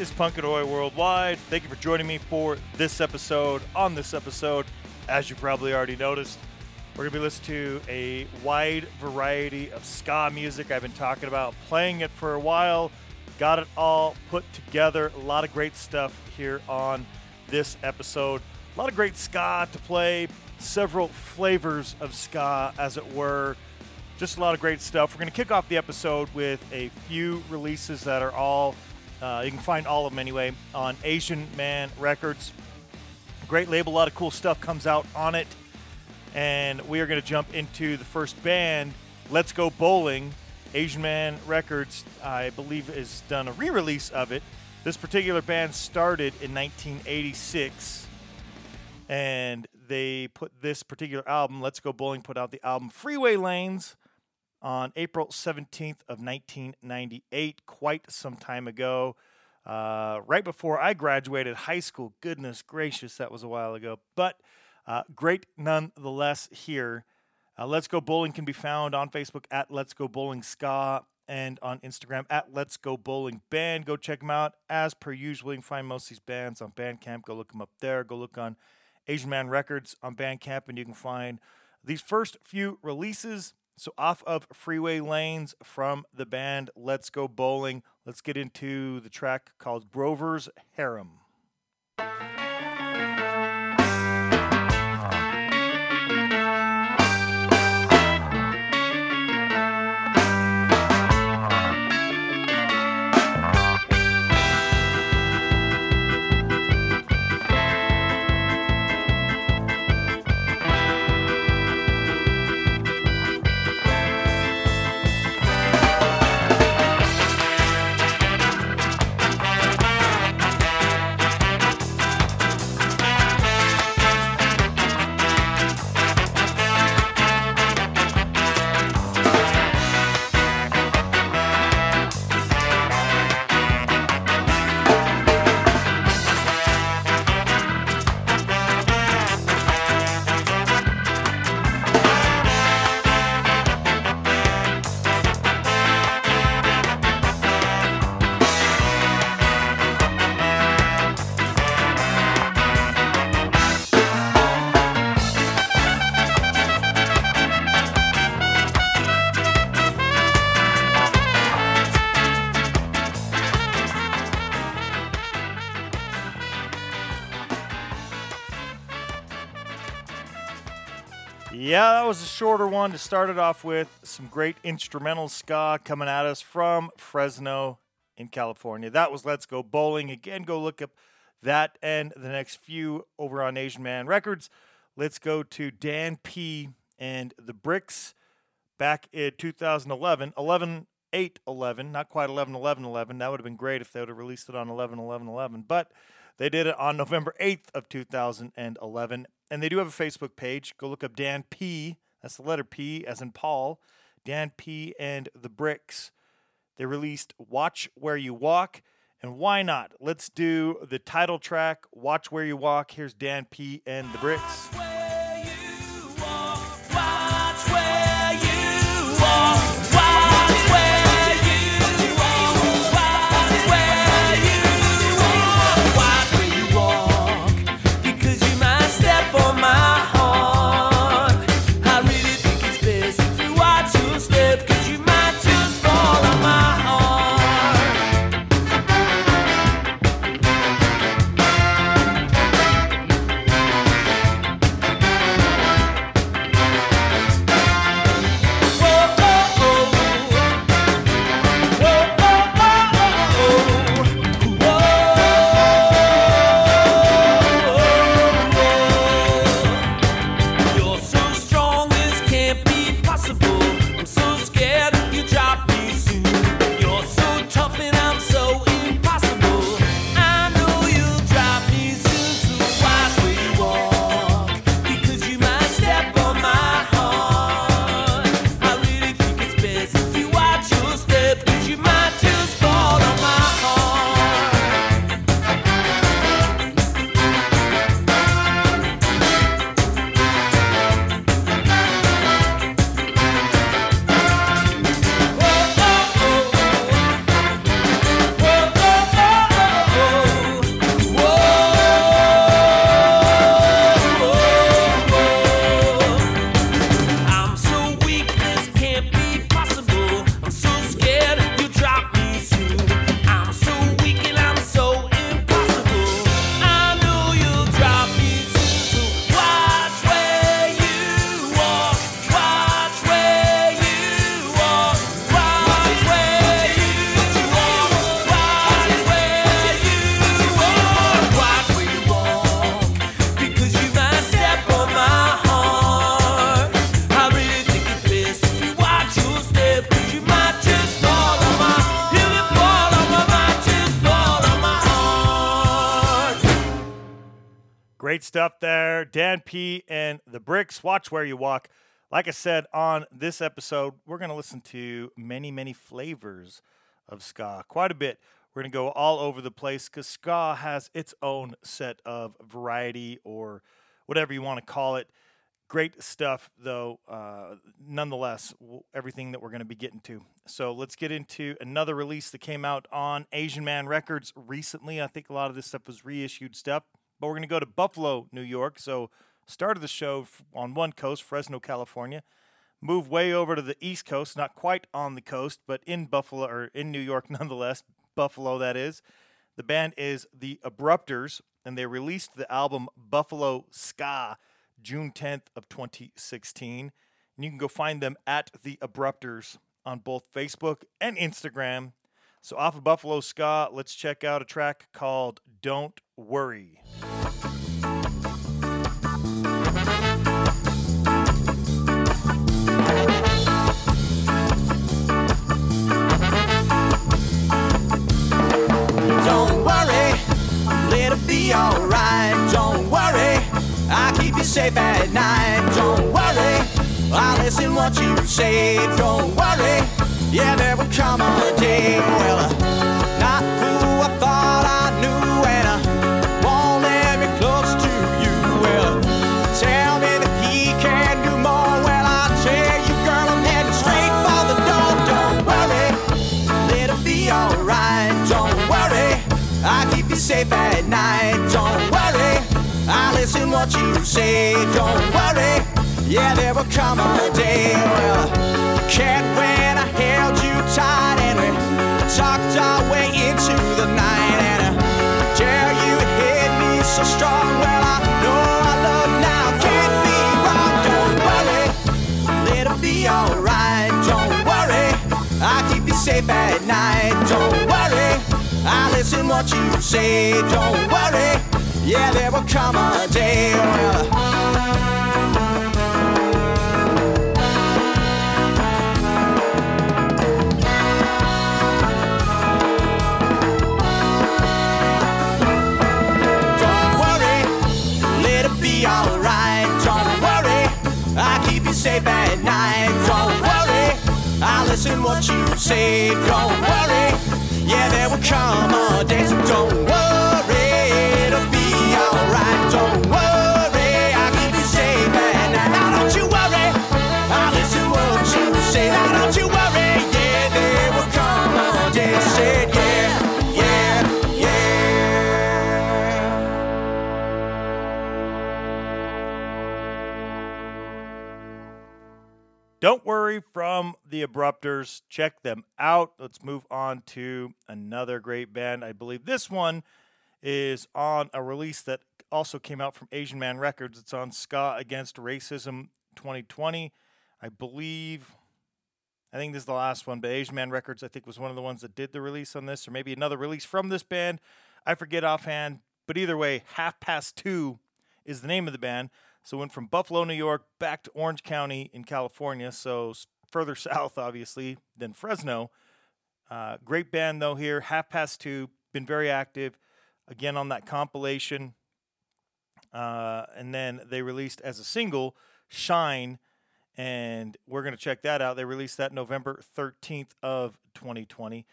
is Punkadoy Worldwide. Thank you for joining me for this episode. On this episode, as you probably already noticed, we're going to be listening to a wide variety of ska music. I've been talking about playing it for a while, got it all put together. A lot of great stuff here on this episode. A lot of great ska to play, several flavors of ska, as it were. Just a lot of great stuff. We're going to kick off the episode with a few releases that are all, uh, you can find all of them anyway, on Asian Man Records. Great label, a lot of cool stuff comes out on it. And we are going to jump into the first band, Let's Go Bowling. Asian Man Records, I believe, has done a re release of it. This particular band started in 1986 and they put this particular album, Let's Go Bowling, put out the album Freeway Lanes on April 17th of 1998, quite some time ago. Uh, right before I graduated high school. Goodness gracious, that was a while ago. But uh, great nonetheless here. Uh, Let's Go Bowling can be found on Facebook at Let's Go Bowling Ska and on Instagram at Let's Go Bowling Band. Go check them out. As per usual, you can find most of these bands on Bandcamp. Go look them up there. Go look on Asian Man Records on Bandcamp, and you can find these first few releases. So, off of Freeway Lanes from the band Let's Go Bowling, let's get into the track called Grover's Harem. One to start it off with. Some great instrumental ska coming at us from Fresno in California. That was Let's Go Bowling. Again, go look up that and the next few over on Asian Man Records. Let's go to Dan P. and the Bricks back in 2011. 11 8 11, not quite 11 11 11. That would have been great if they would have released it on 11 11 11. But they did it on November 8th of 2011. And they do have a Facebook page. Go look up Dan P. That's the letter P as in Paul. Dan P. and the Bricks. They released Watch Where You Walk. And why not? Let's do the title track, Watch Where You Walk. Here's Dan P. and the Bricks. Bricks. Watch where you walk. Like I said on this episode, we're going to listen to many, many flavors of ska. Quite a bit. We're going to go all over the place because ska has its own set of variety or whatever you want to call it. Great stuff, though, uh, nonetheless, everything that we're going to be getting to. So let's get into another release that came out on Asian Man Records recently. I think a lot of this stuff was reissued stuff, but we're going to go to Buffalo, New York. So, started the show on one coast, Fresno, California. Move way over to the East Coast, not quite on the coast, but in Buffalo, or in New York nonetheless. Buffalo, that is. The band is the Abrupters, and they released the album Buffalo Ska June 10th of 2016. And you can go find them at the Abrupters on both Facebook and Instagram. So off of Buffalo Ska, let's check out a track called Don't Worry. Alright. Don't worry, I'll keep you safe at night. Don't worry, I'll listen what you say. Don't worry, yeah, there will come a day. Well, uh, not don't worry. I'll listen what you say, don't worry. Yeah, there will come a day. Well, cat when I held you tight and we talked our way into the night. And uh, dare you hit me so strong. Well, I know our love now can't be wrong, don't worry. It'll be alright, don't worry. I'll keep you safe at night, don't worry. I listen what you say, don't worry. Yeah, there will come a day. Don't worry, let it be alright. Don't worry, I'll keep you safe at night. Don't worry, I'll listen what you say. Don't worry, yeah, there will come a day. So don't worry, Don't worry from the Abrupters. Check them out. Let's move on to another great band. I believe this one is on a release that also came out from Asian Man Records. It's on Ska Against Racism 2020. I believe, I think this is the last one, but Asian Man Records, I think, was one of the ones that did the release on this, or maybe another release from this band. I forget offhand, but either way, Half Past Two is the name of the band. So went from Buffalo, New York, back to Orange County in California. So further south, obviously, than Fresno. Uh, great band though here. Half past two. Been very active. Again on that compilation. Uh, and then they released as a single "Shine," and we're gonna check that out. They released that November 13th of 2020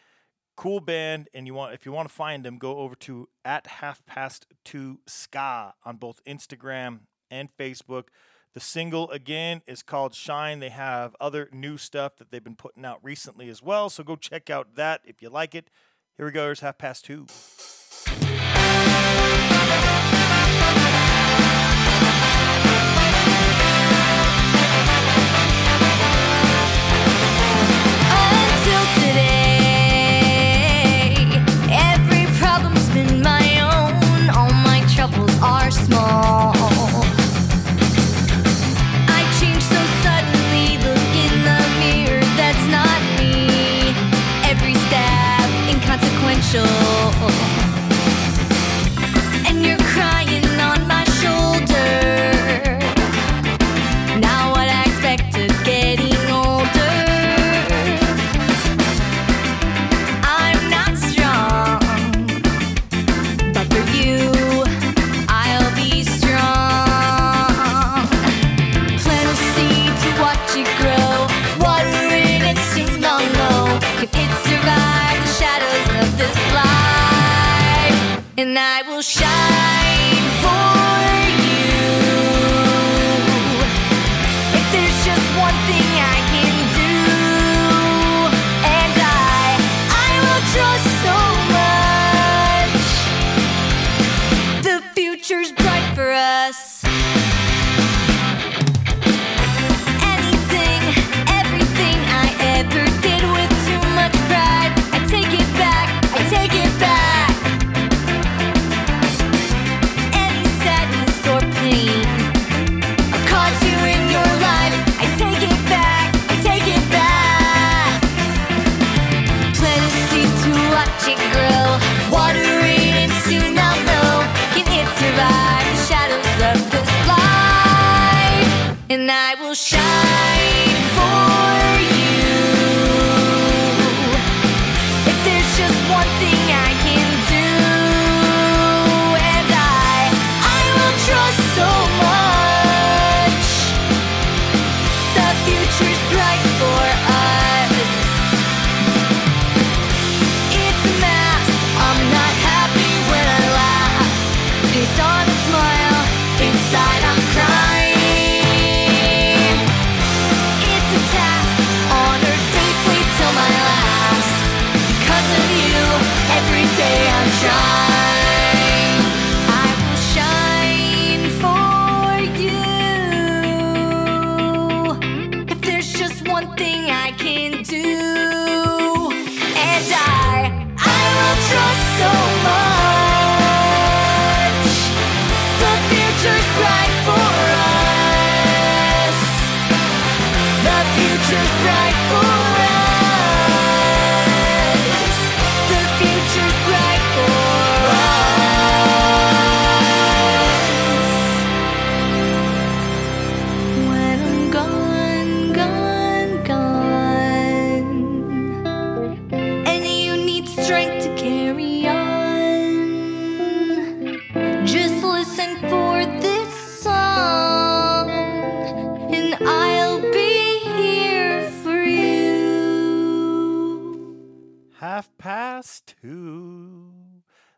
cool band and you want if you want to find them go over to at half past two ska on both instagram and facebook. The single again is called shine. They have other new stuff that they've been putting out recently as well so go check out that if you like it. Here we go It's half past two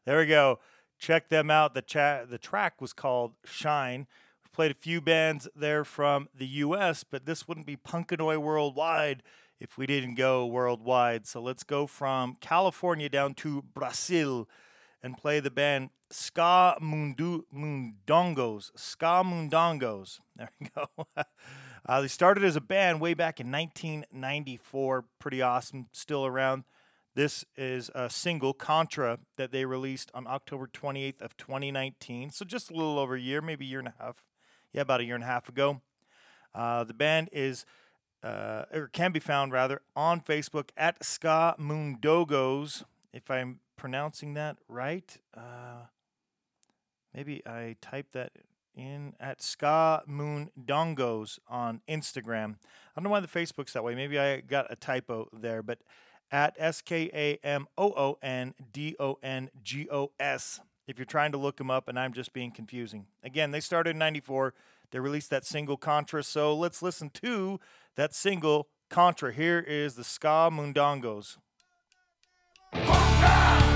There we go. Check them out. The chat. The track was called "Shine." We played a few bands there from the U.S., but this wouldn't be Punkanoy Worldwide if we didn't go worldwide. So let's go from California down to Brazil and play the band Ska Mundu Mundongos. Ska Mundongos. There we go. uh, they started as a band way back in 1994. Pretty awesome. Still around. This is a single, Contra, that they released on October 28th of 2019. So just a little over a year, maybe a year and a half. Yeah, about a year and a half ago. Uh, the band is, uh, or can be found rather, on Facebook at Ska Moondogos. If I'm pronouncing that right, uh, maybe I typed that in at Ska Moon Dongos on Instagram. I don't know why the Facebook's that way. Maybe I got a typo there, but at S K A M O O N D O N G O S. If you're trying to look them up, and I'm just being confusing. Again, they started in '94. They released that single Contra. So let's listen to that single Contra. Here is the Ska Mundongos. Contra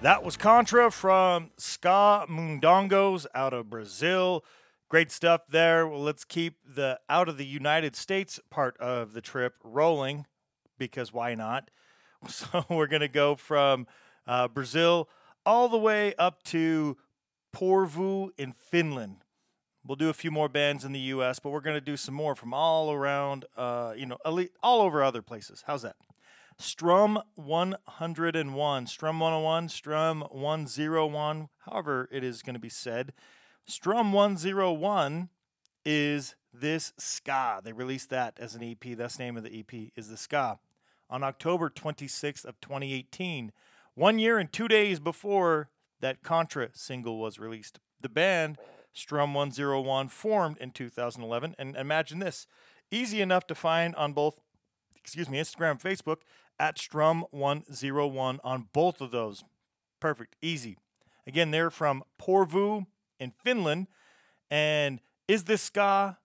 That was Contra from Ska Mundongos out of Brazil. Great stuff there. Well, let's keep the out of the United States part of the trip rolling because why not? So we're going to go from uh, Brazil all the way up to Porvoo in Finland. We'll do a few more bands in the U.S., but we're going to do some more from all around, uh, you know, elite, all over other places. How's that? Strum 101, Strum 101, Strum 101, however it is going to be said. Strum 101 is this ska. They released that as an EP. That's the name of the EP is the ska on October 26th of 2018, one year and two days before that Contra single was released. The band Strum 101 formed in 2011, and imagine this, easy enough to find on both, excuse me, Instagram, Facebook at Strum 101 on both of those. Perfect, easy. Again, they're from Porvoo in Finland, and is this ska?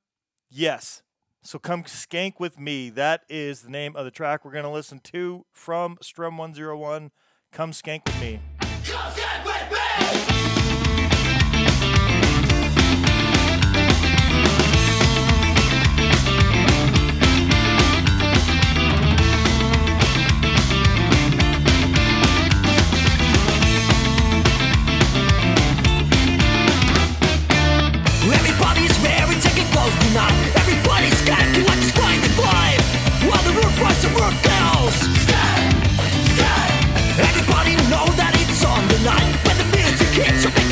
Yes. So come skank with me. That is the name of the track we're going to listen to from Strum 101. Come skank with me. Everybody's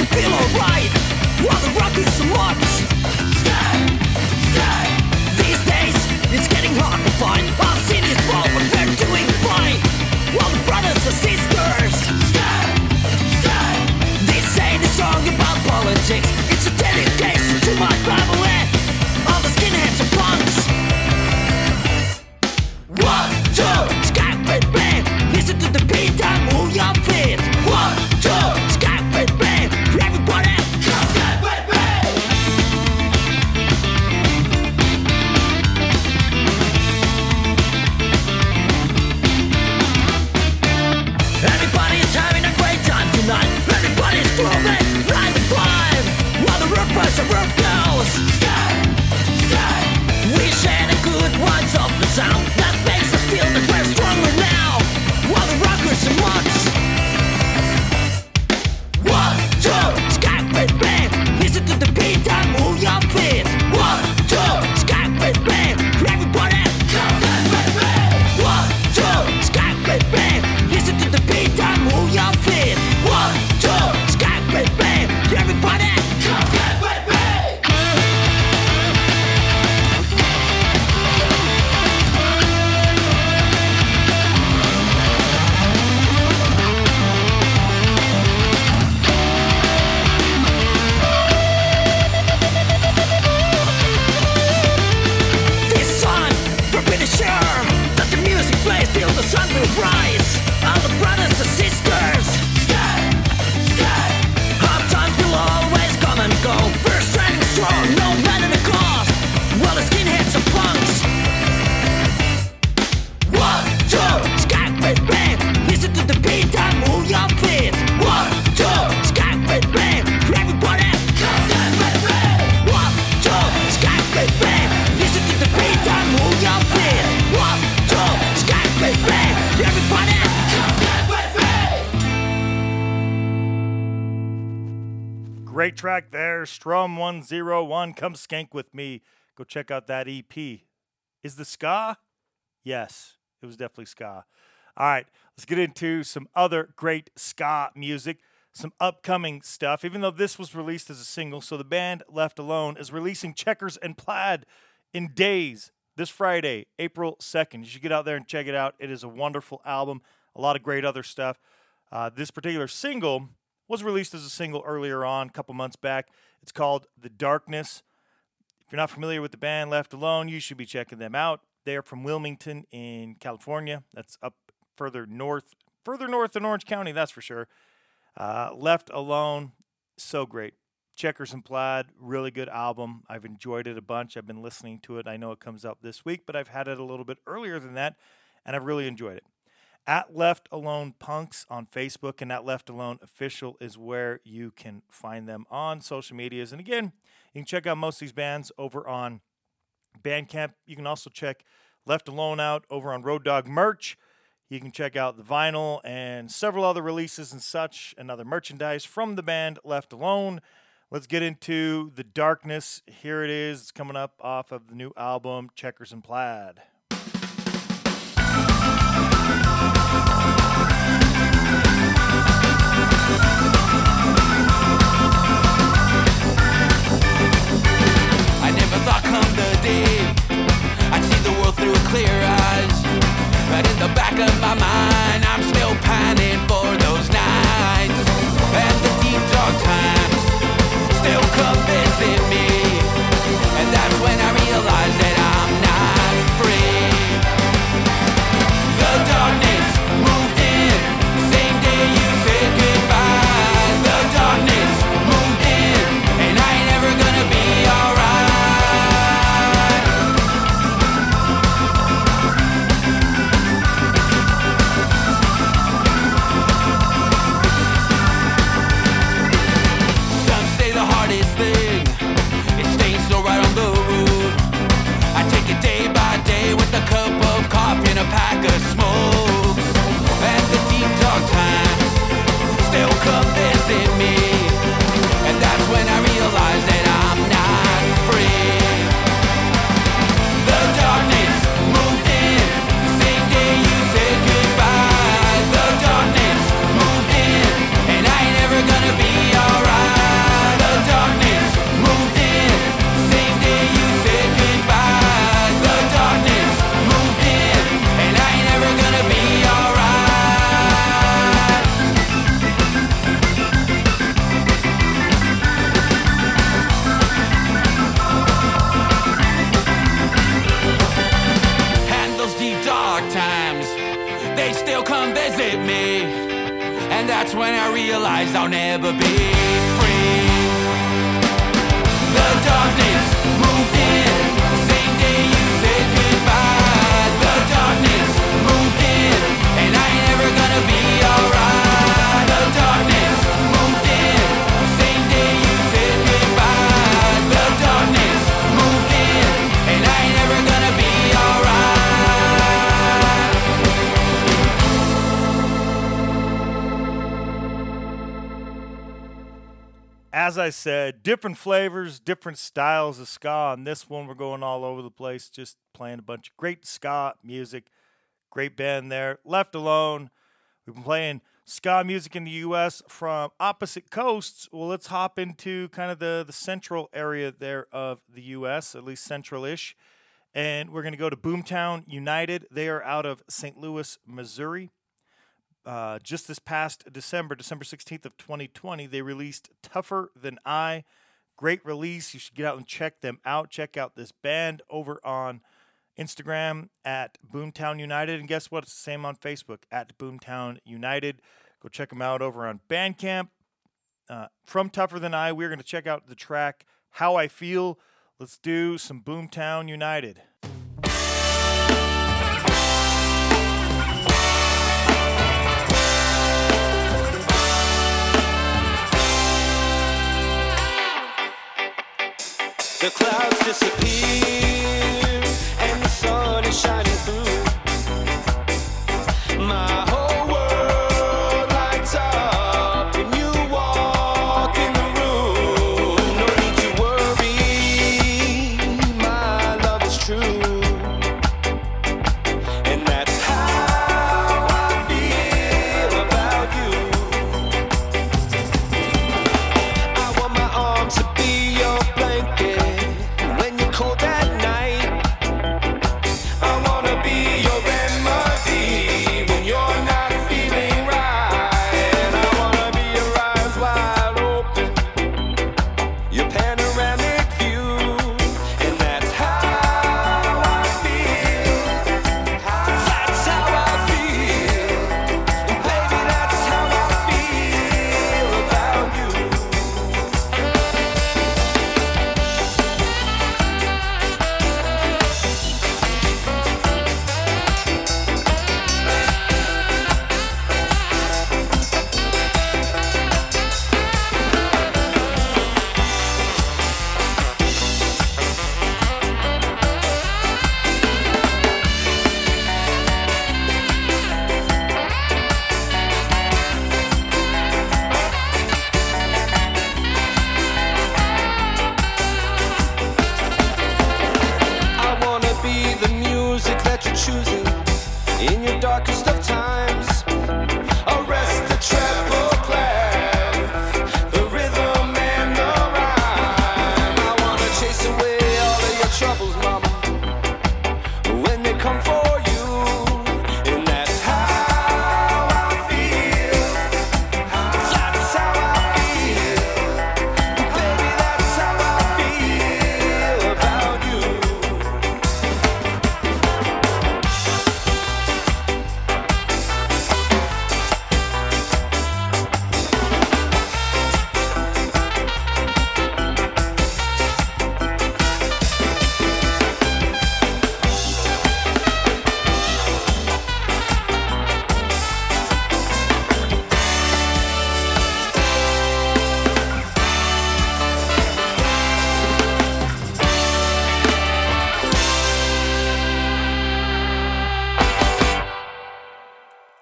feel alright. While the rock is 101. Come skank with me. Go check out that EP. Is the ska? Yes, it was definitely ska. All right, let's get into some other great ska music, some upcoming stuff. Even though this was released as a single, so the band Left Alone is releasing Checkers and Plaid in days this Friday, April 2nd. You should get out there and check it out. It is a wonderful album, a lot of great other stuff. Uh, this particular single was released as a single earlier on, a couple months back. It's called The Darkness. If you're not familiar with the band Left Alone, you should be checking them out. They are from Wilmington in California. That's up further north, further north than Orange County, that's for sure. Uh, Left Alone, so great. Checkers and Plaid, really good album. I've enjoyed it a bunch. I've been listening to it. I know it comes out this week, but I've had it a little bit earlier than that, and I've really enjoyed it. At Left Alone Punks on Facebook and at Left Alone Official is where you can find them on social medias. And again, you can check out most of these bands over on Bandcamp. You can also check Left Alone out over on Road Dog Merch. You can check out the vinyl and several other releases and such, and other merchandise from the band Left Alone. Let's get into the darkness. Here it is. It's coming up off of the new album, Checkers and Plaid. Come I'd see the world through clear eyes. But in the back of my mind, I'm still pining for those nights. And the deep dark times still come visit me. And that's when I visit me. Different flavors, different styles of ska. On this one, we're going all over the place, just playing a bunch of great ska music. Great band there. Left Alone. We've been playing ska music in the U.S. from opposite coasts. Well, let's hop into kind of the, the central area there of the U.S., at least central ish. And we're going to go to Boomtown United. They are out of St. Louis, Missouri uh, just this past December, December 16th of 2020, they released Tougher Than I. Great release. You should get out and check them out. Check out this band over on Instagram at Boomtown United. And guess what? It's the same on Facebook at Boomtown United. Go check them out over on Bandcamp. Uh, from Tougher Than I, we're going to check out the track How I Feel. Let's do some Boomtown United. Disappear and the sun is shining through. My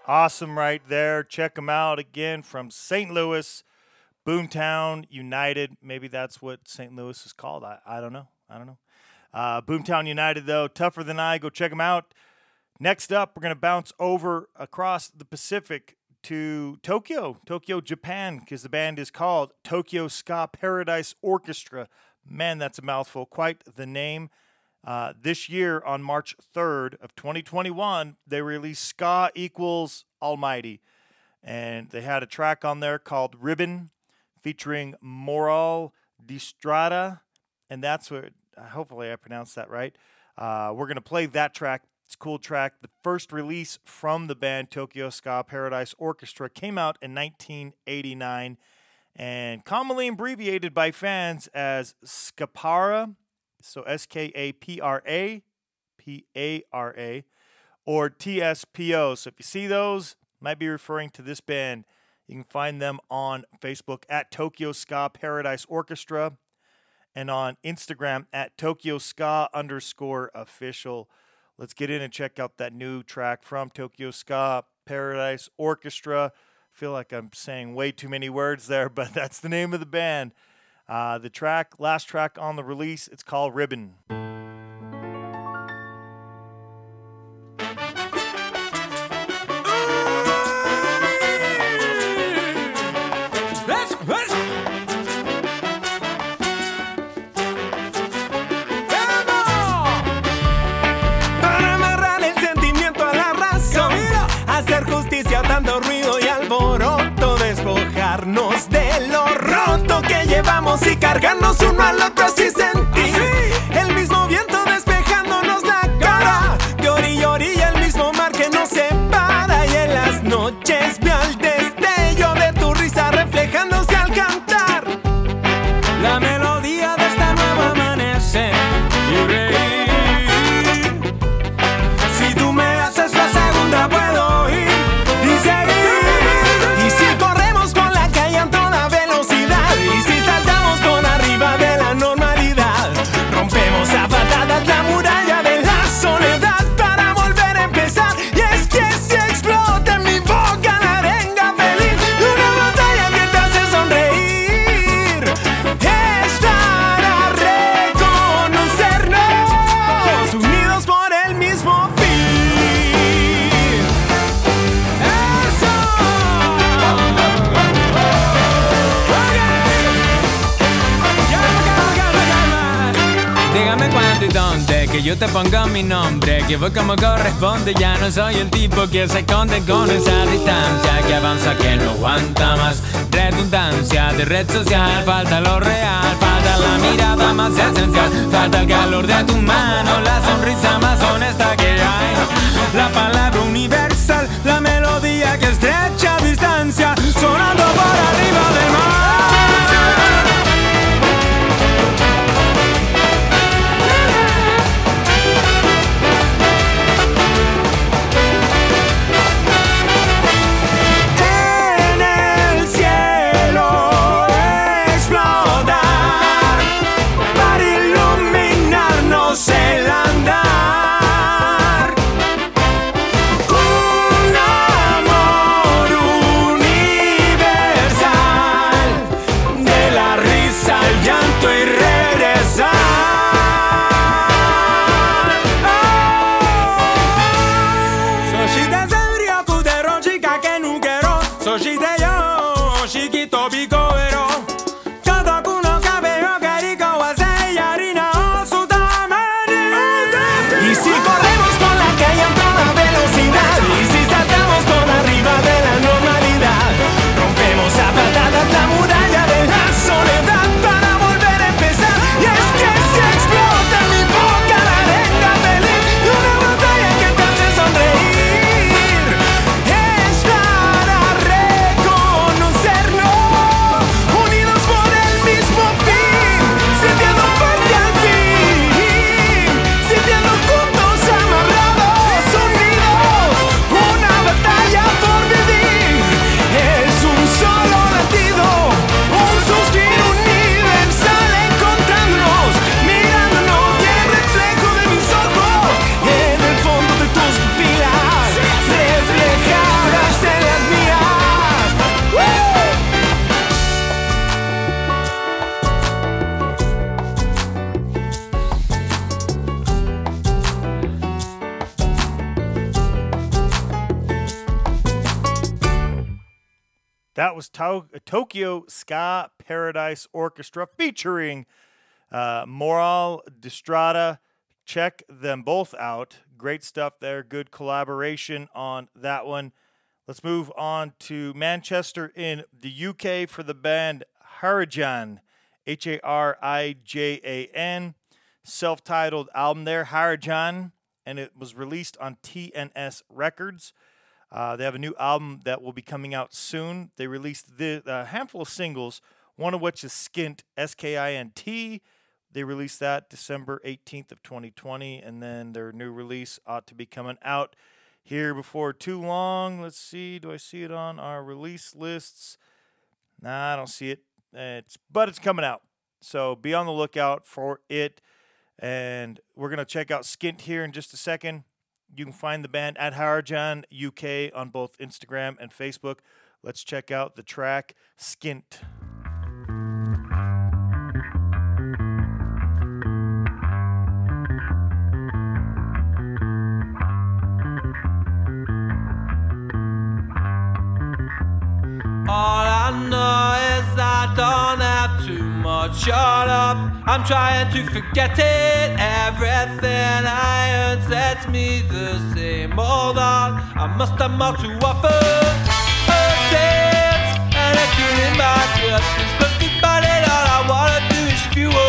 Awesome right there. Check them out again from St. Louis, Boomtown United. Maybe that's what St. Louis is called. I, I don't know. I don't know. Uh, Boomtown United, though, tougher than I. Go check them out. Next up, we're going to bounce over across the Pacific to Tokyo, Tokyo, Japan, because the band is called Tokyo Ska Paradise Orchestra. Man, that's a mouthful. Quite the name. Uh, this year, on March 3rd of 2021, they released Ska Equals Almighty. And they had a track on there called Ribbon featuring Moral Distrada. And that's what, hopefully, I pronounced that right. Uh, we're going to play that track. It's a cool track. The first release from the band Tokyo Ska Paradise Orchestra came out in 1989 and commonly abbreviated by fans as Skapara. So S K A P R A P A R A or TSPO. So if you see those, might be referring to this band. You can find them on Facebook at Tokyo Ska Paradise Orchestra and on Instagram at Tokyo Ska underscore official. Let's get in and check out that new track from Tokyo Ska Paradise Orchestra. I feel like I'm saying way too many words there, but that's the name of the band. Uh, the track, last track on the release, it's called Ribbon. Let's, let's. Para amarrar el sentimiento a la razón, hacer justicia dando ruido y alboroto, despojarnos de lo roto que llevamos y cargarnos uno al otro así sentir te ponga mi nombre, que voy como corresponde, ya no soy el tipo que se esconde con esa distancia, que avanza, que no aguanta más, redundancia de red social, falta lo real, falta la mirada más esencial, falta el calor de tu mano, la sonrisa más honesta que hay, la palabra universal, la melodía que estrecha distancia, sonando por arriba del mar. Tokyo Ska Paradise Orchestra featuring uh, Moral Distrada. Check them both out. Great stuff there. Good collaboration on that one. Let's move on to Manchester in the UK for the band Harijan. H A R I J A N. Self titled album there, Harijan. And it was released on TNS Records. Uh, they have a new album that will be coming out soon. They released the, a handful of singles, one of which is Skint, S K I N T. They released that December 18th of 2020, and then their new release ought to be coming out here before too long. Let's see, do I see it on our release lists? Nah, I don't see it. It's but it's coming out, so be on the lookout for it. And we're gonna check out Skint here in just a second. You can find the band at Harijan UK on both Instagram and Facebook. Let's check out the track Skint. All I know is I don't have. Shut up, I'm trying to forget it. Everything I heard sets me the same. Hold on, I must have more to offer. Attempts and a in my. There's something about it, all I wanna do is fuel.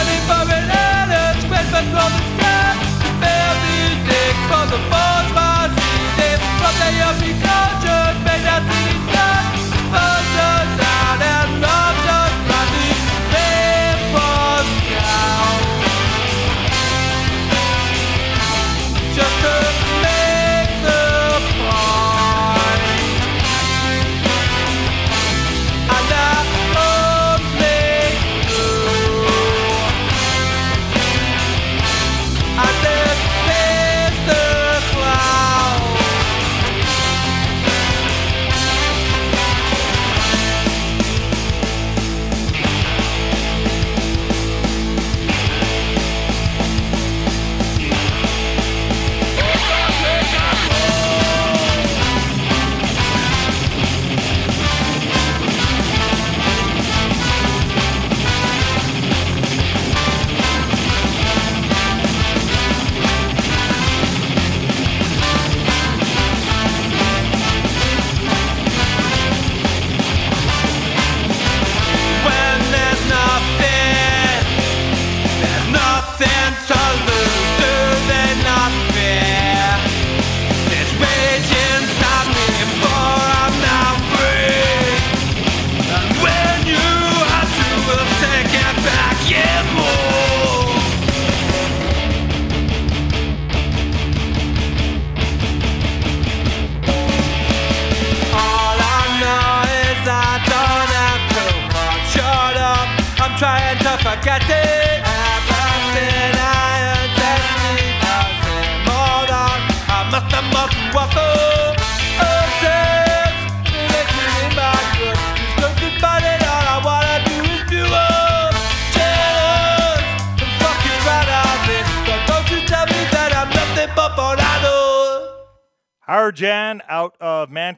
running for an unexpected from the sky. Fair music from the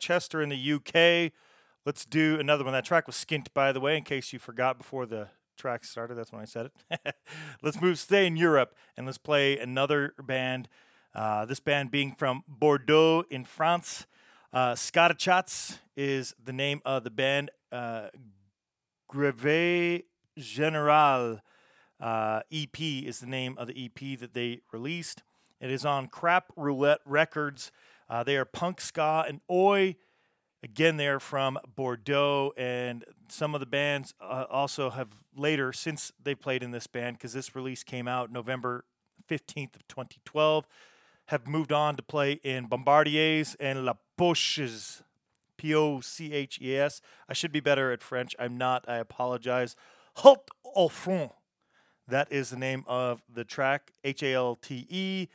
Manchester in the UK. Let's do another one. That track was skint, by the way, in case you forgot before the track started. That's when I said it. let's move, stay in Europe, and let's play another band. Uh, this band being from Bordeaux in France. Uh, is the name of the band. Uh, Greve General uh, EP is the name of the EP that they released. It is on Crap Roulette Records. Uh, they are punk ska and oi. Again, they're from Bordeaux, and some of the bands uh, also have later, since they played in this band, because this release came out November 15th of 2012, have moved on to play in Bombardiers and La Poches. P O C H E S. I should be better at French. I'm not. I apologize. Halte au front. That is the name of the track. H A L T E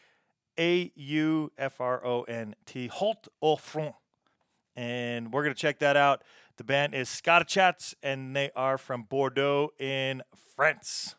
A U F R O N T. Halte au front. And we're going to check that out. The band is Scatachats, and they are from Bordeaux in France.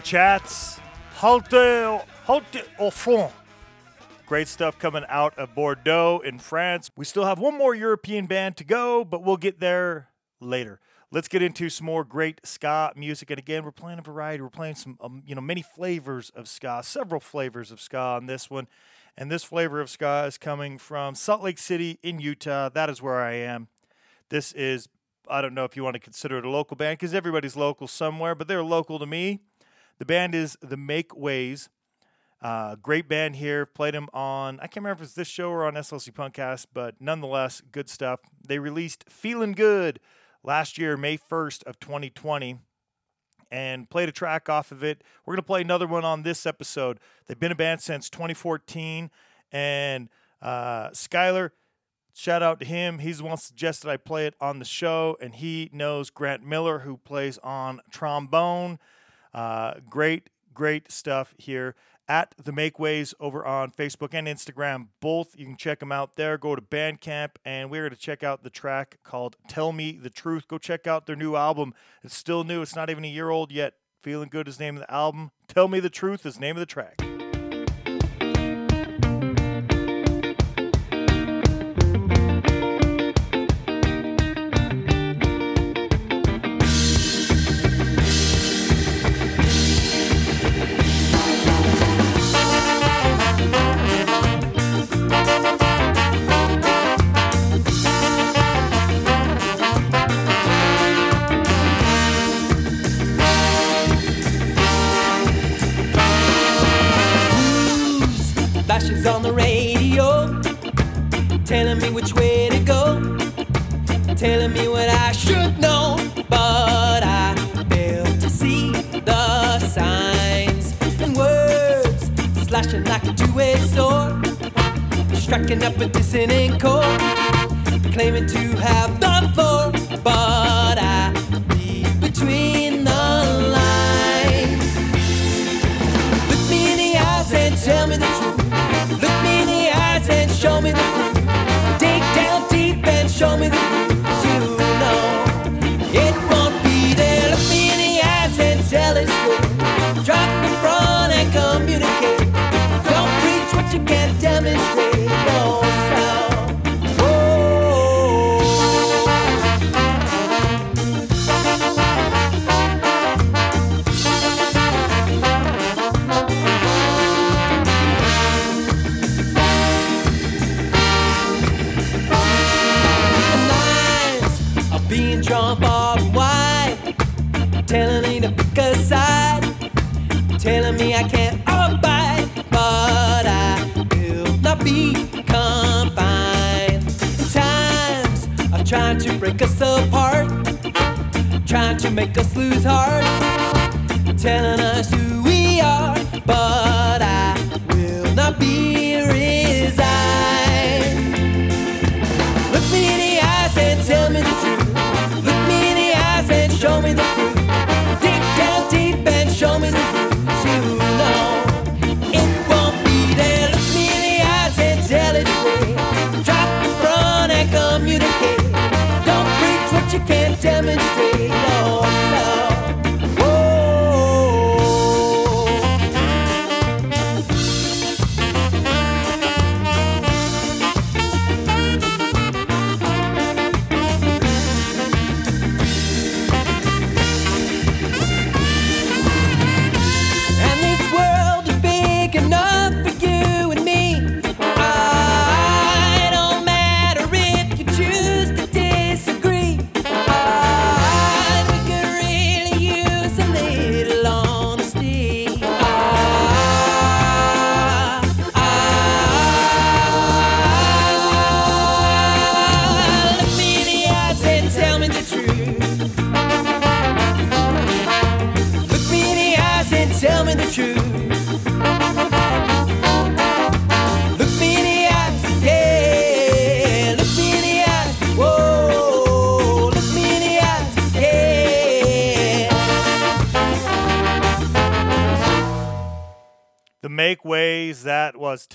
Chats, Halte, Halte au Front. Great stuff coming out of Bordeaux in France. We still have one more European band to go, but we'll get there later. Let's get into some more great ska music. And again, we're playing a variety. We're playing some, um, you know, many flavors of ska, several flavors of ska on this one. And this flavor of ska is coming from Salt Lake City in Utah. That is where I am. This is, I don't know if you want to consider it a local band because everybody's local somewhere, but they're local to me. The band is The Make Ways. Uh, great band here. Played them on, I can't remember if it's this show or on SLC Punkcast, but nonetheless, good stuff. They released Feeling Good last year, May 1st of 2020, and played a track off of it. We're going to play another one on this episode. They've been a band since 2014, and uh, shout out to him. He's the one suggested I play it on the show, and he knows Grant Miller, who plays on trombone. Uh, great, great stuff here at the Makeways over on Facebook and Instagram. Both you can check them out there. Go to Bandcamp, and we're going to check out the track called "Tell Me the Truth." Go check out their new album. It's still new. It's not even a year old yet. Feeling good is name of the album. "Tell Me the Truth" is name of the track.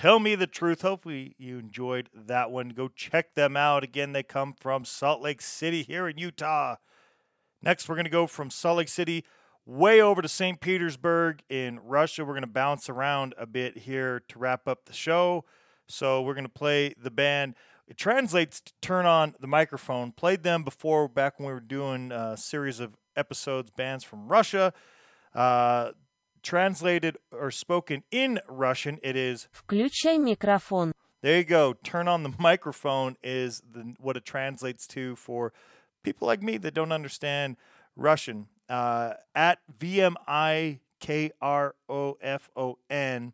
Tell Me the Truth. Hopefully, you enjoyed that one. Go check them out. Again, they come from Salt Lake City here in Utah. Next, we're going to go from Salt Lake City way over to St. Petersburg in Russia. We're going to bounce around a bit here to wrap up the show. So we're going to play the band. It translates to turn on the microphone. Played them before back when we were doing a series of episodes, bands from Russia. Uh, translated or spoken in Russian, it is Включай микрофон. there you go. Turn on the microphone is the, what it translates to for people like me that don't understand Russian. Uh, at VMIKROFON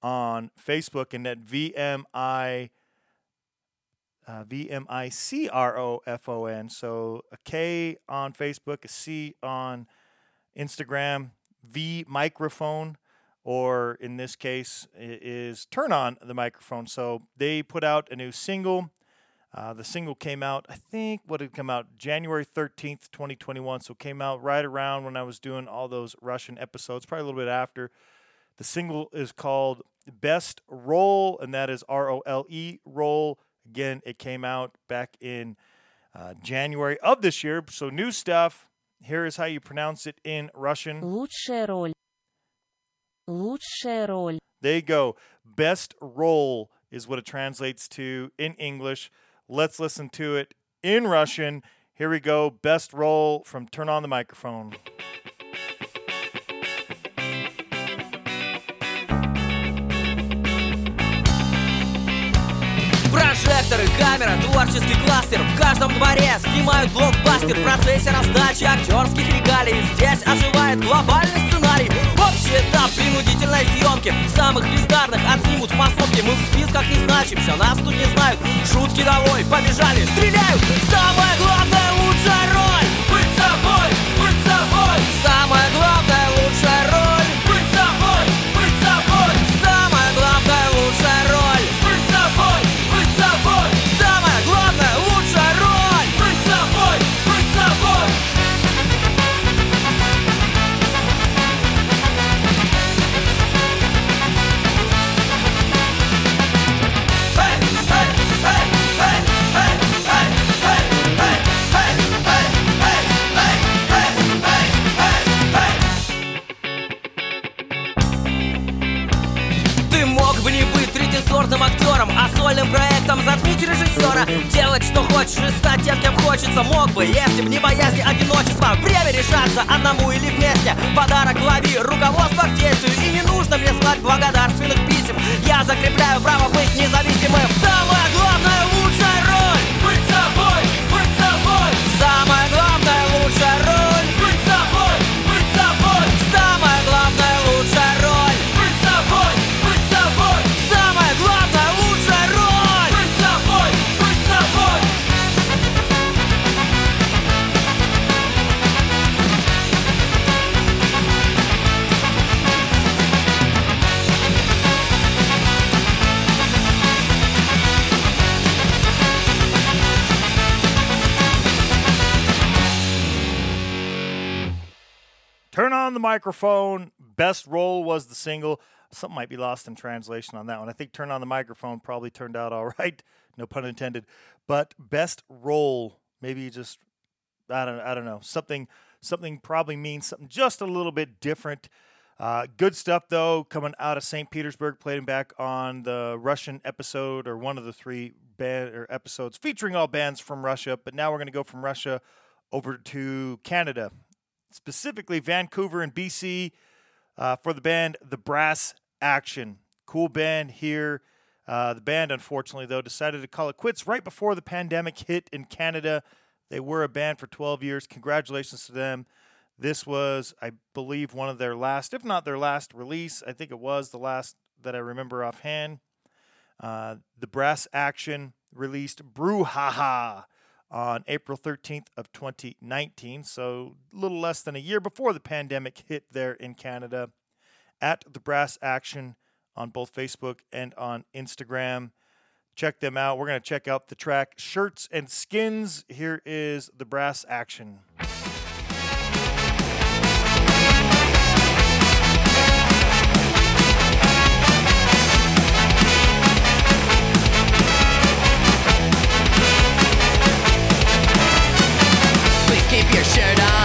on Facebook and at VMI. Uh, V M I C R O F O N. So a K on Facebook, a C on Instagram, V microphone, or in this case is turn on the microphone. So they put out a new single. Uh, the single came out, I think, what did it come out? January 13th, 2021. So came out right around when I was doing all those Russian episodes, probably a little bit after. The single is called Best Role, and that is R O L E Role. Again, it came out back in uh, January of this year. So new stuff. Here is how you pronounce it in Russian. Лучшая роль. Лучшая роль. There you go. Best role is what it translates to in English. Let's listen to it in Russian. Here we go. Best role from Turn on the Microphone. Камера, творческий кластер. В каждом дворе снимают блокбастер. В процессе раздачи актерских регалий. Здесь оживает глобальный сценарий. Общий этап принудительной съемки Самых бездарных отснимут в массовке Мы в списках не значимся, нас тут не знают. Шутки домой, побежали, стреляют. Самое главное, режиссера Делать, что хочешь и стать тем, кем хочется. Мог бы, если б не боязнь одиночества Время решаться одному или вместе. Подарок лови, руководство к действию. И не нужно мне слать благодарственных писем. Я закрепляю право быть независимым. Самое главное, microphone. Best role was the single. Something might be lost in translation on that one. I think turn on the microphone probably turned out all right. No pun intended. But best role, maybe just I don't I don't know. Something something probably means something just a little bit different. Uh, good stuff though, coming out of St. Petersburg, playing back on the Russian episode or one of the three band or episodes featuring all bands from Russia. But now we're going to go from Russia over to Canada, specifically Vancouver and BC, uh, for the band The Brass Action. Cool band here. Uh, the band, unfortunately, though, decided to call it quits right before the pandemic hit in Canada. They were a band for 12 years. Congratulations to them. This was, I believe, one of their last, if not their last release. I think it was the last that I remember offhand. Uh, the Brass Action released Brouhaha on April 13th of 2019, so a little less than a year before the pandemic hit there in Canada. At the Brass Action on both Facebook and on Instagram. Check them out. We're going to check out the track Shirts and Skins. Here is the Brass Action. Keep your shirt on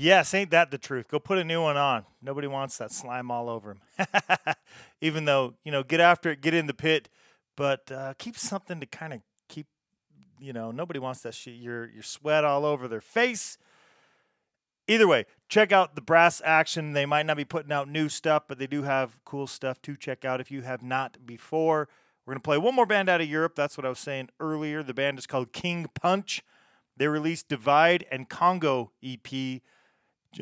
Yes, ain't that the truth? Go put a new one on. Nobody wants that slime all over them. Even though, you know, get after it, get in the pit, but uh, keep something to kind of keep, you know, nobody wants that shit, your, your sweat all over their face. Either way, check out the brass action. They might not be putting out new stuff, but they do have cool stuff to check out if you have not before. We're going to play one more band out of Europe. That's what I was saying earlier. The band is called King Punch. They released Divide and Congo EP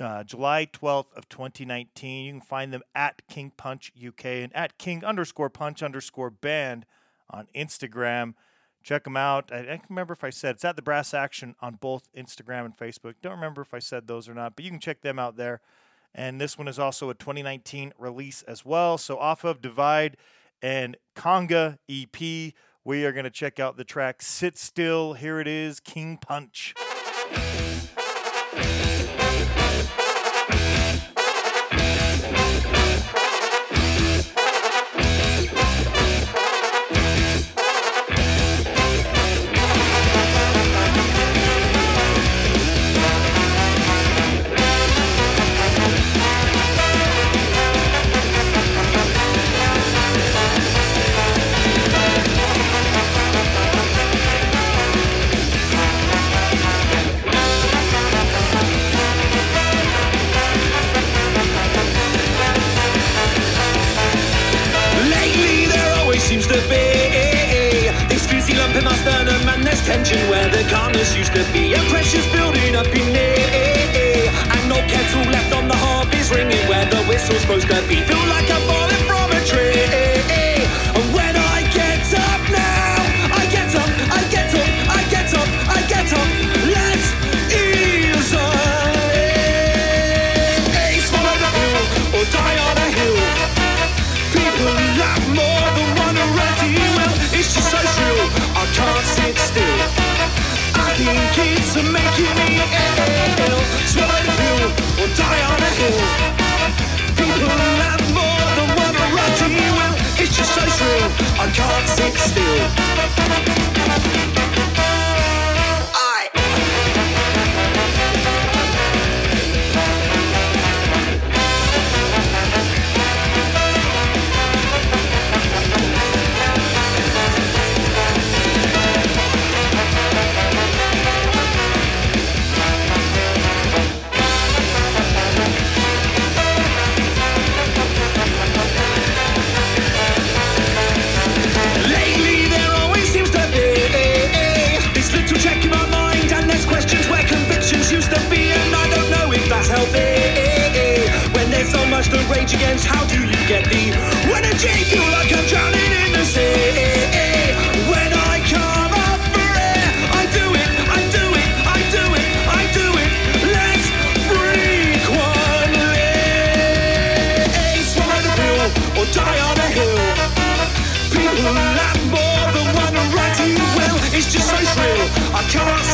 uh, July 12th of 2019. You can find them at King Punch UK and at King underscore Punch underscore band on Instagram. Check them out. I, I can't remember if I said it's at the Brass Action on both Instagram and Facebook. Don't remember if I said those or not, but you can check them out there. And this one is also a 2019 release as well. So off of Divide and Conga EP, we are going to check out the track Sit Still. Here it is, King Punch. Where the calmness used to be. And pressure's building up in me And no kettle left on the hob is ringing where the whistle's supposed to be I can't sit still. Rage against How do you get the energy? Feel like I'm drowning in the sea When I come up for air I do it, I do it, I do it, I do it Let's live Swallow the pill or die on a hill People laugh more than one already will. It's just so shrill, I can't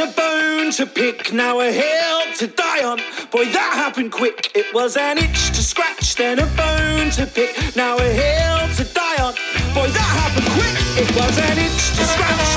then a bone to pick, now a hill to die on. Boy, that happened quick. It was an itch to scratch, then a bone to pick, now a hill to die on. Boy, that happened quick. It was an itch to scratch,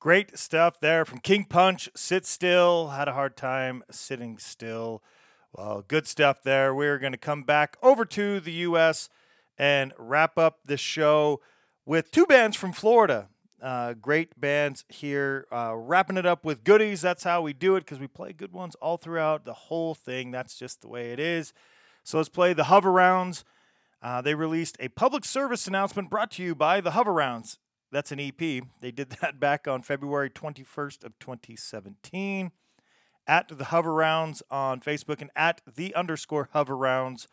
Great stuff there from King Punch. Sit still. Had a hard time sitting still. Well, good stuff there. We're going to come back over to the U.S. and wrap up this show with two bands from Florida. Uh, great bands here, uh, wrapping it up with goodies. That's how we do it because we play good ones all throughout the whole thing. That's just the way it is. So let's play the Hover Rounds. Uh, they released a public service announcement brought to you by the Hover Rounds. That's an EP. They did that back on February 21st of 2017 at the Hover Rounds on Facebook and at the underscore Hover Rounds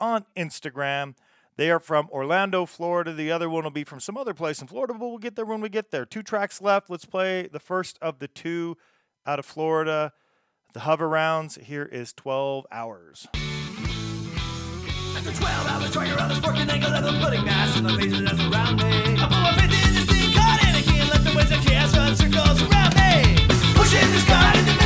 on Instagram. They are from Orlando, Florida. The other one will be from some other place in Florida, but we'll get there when we get there. Two tracks left. Let's play the first of the two out of Florida. The Hover Rounds. Here is 12 Hours. After 12 hours trying around this broken ankle and I'm putting mass in the faces that's around me. I put my faith in this thing called and can't let the waves of chaos run circles around me. Pushing this car in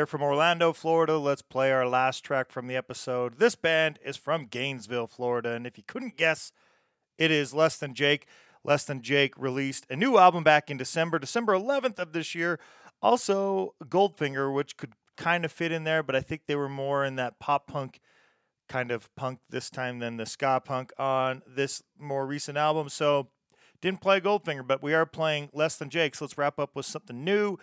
They're from Orlando, Florida. Let's play our last track from the episode. This band is from Gainesville, Florida. And if you couldn't guess, it is Less Than Jake. Less Than Jake released a new album back in December, December 11th of this year. Also, Goldfinger, which could kind of fit in there, but I think they were more in that pop punk kind of punk this time than the ska punk on this more recent album. So, didn't play Goldfinger, but we are playing Less Than Jake. So let's wrap up with something new.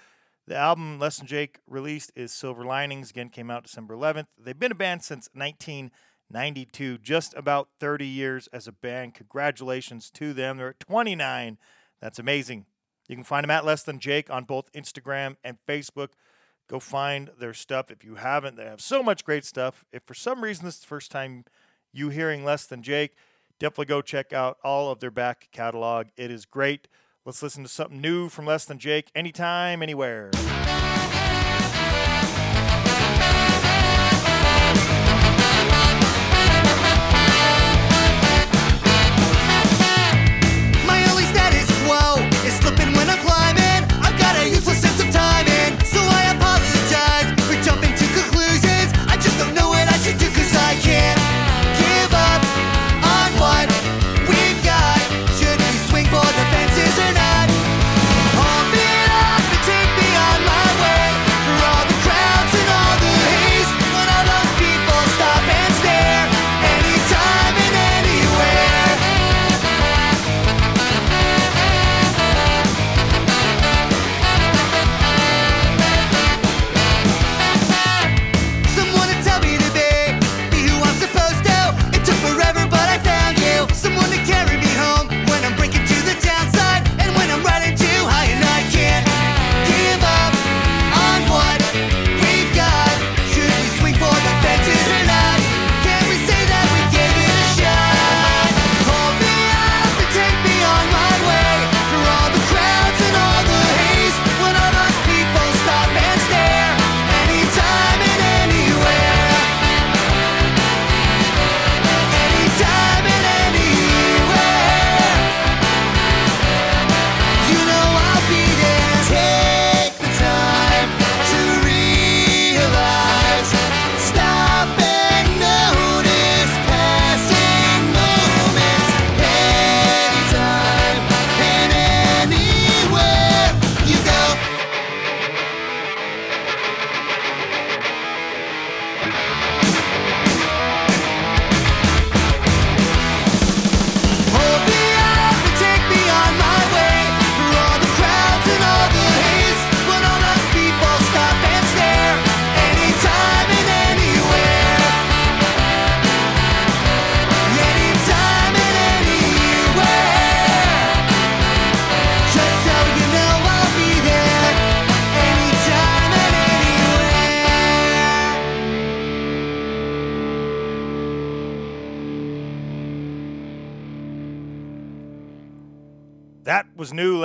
The album Less Than Jake released is Silver Linings. Again, came out December 11th. They've been a band since 1992, just about 30 years as a band. Congratulations to them. They're at 29. That's amazing. You can find them at Less Than Jake on both Instagram and Facebook. Go find their stuff if you haven't. They have so much great stuff. If for some reason this is the first time you hearing Less Than Jake, definitely go check out all of their back catalog. It is great. Let's listen to something new from Less Than Jake anytime, anywhere.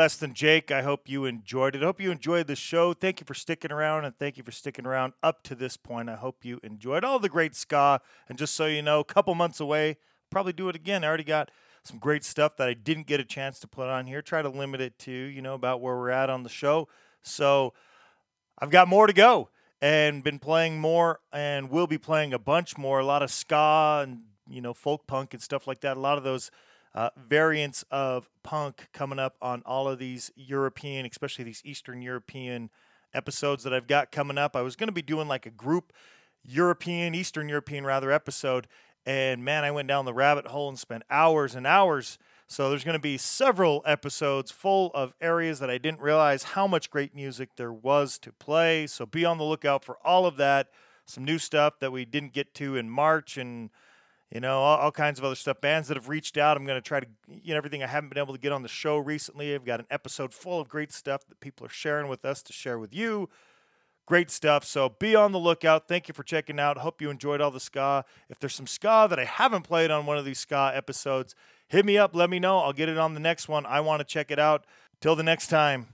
Less than Jake. I hope you enjoyed it. I hope you enjoyed the show. Thank you for sticking around, and thank you for sticking around up to this point. I hope you enjoyed all the great ska. And just so you know, a couple months away, probably do it again. I already got some great stuff that I didn't get a chance to put on here. Try to limit it to, you know, about where we're at on the show. So I've got more to go and been playing more and will be playing a bunch more. A lot of ska and, you know, folk punk and stuff like that. A lot of those uh, variants of punk coming up on all of these European, especially these Eastern European episodes that I've got coming up. I was going to be doing like a group European, Eastern European rather episode. And man, I went down the rabbit hole and spent hours and hours. So there's going to be several episodes full of areas that I didn't realize how much great music there was to play. So be on the lookout for all of that. Some new stuff that we didn't get to in March and you know, all, all, kinds of other stuff. Bands that have reached out. I'm going to try to, you know, everything I haven't been able to get on the show recently. I've got an episode full of great stuff that people are sharing with us to share with you. Great stuff. So be on the lookout. Thank you for checking out. Hope you enjoyed all the ska. If there's some ska that I haven't played on one of these ska episodes, hit me up. Let me know. I'll get it on the next one. I want to check it out. Till the next time.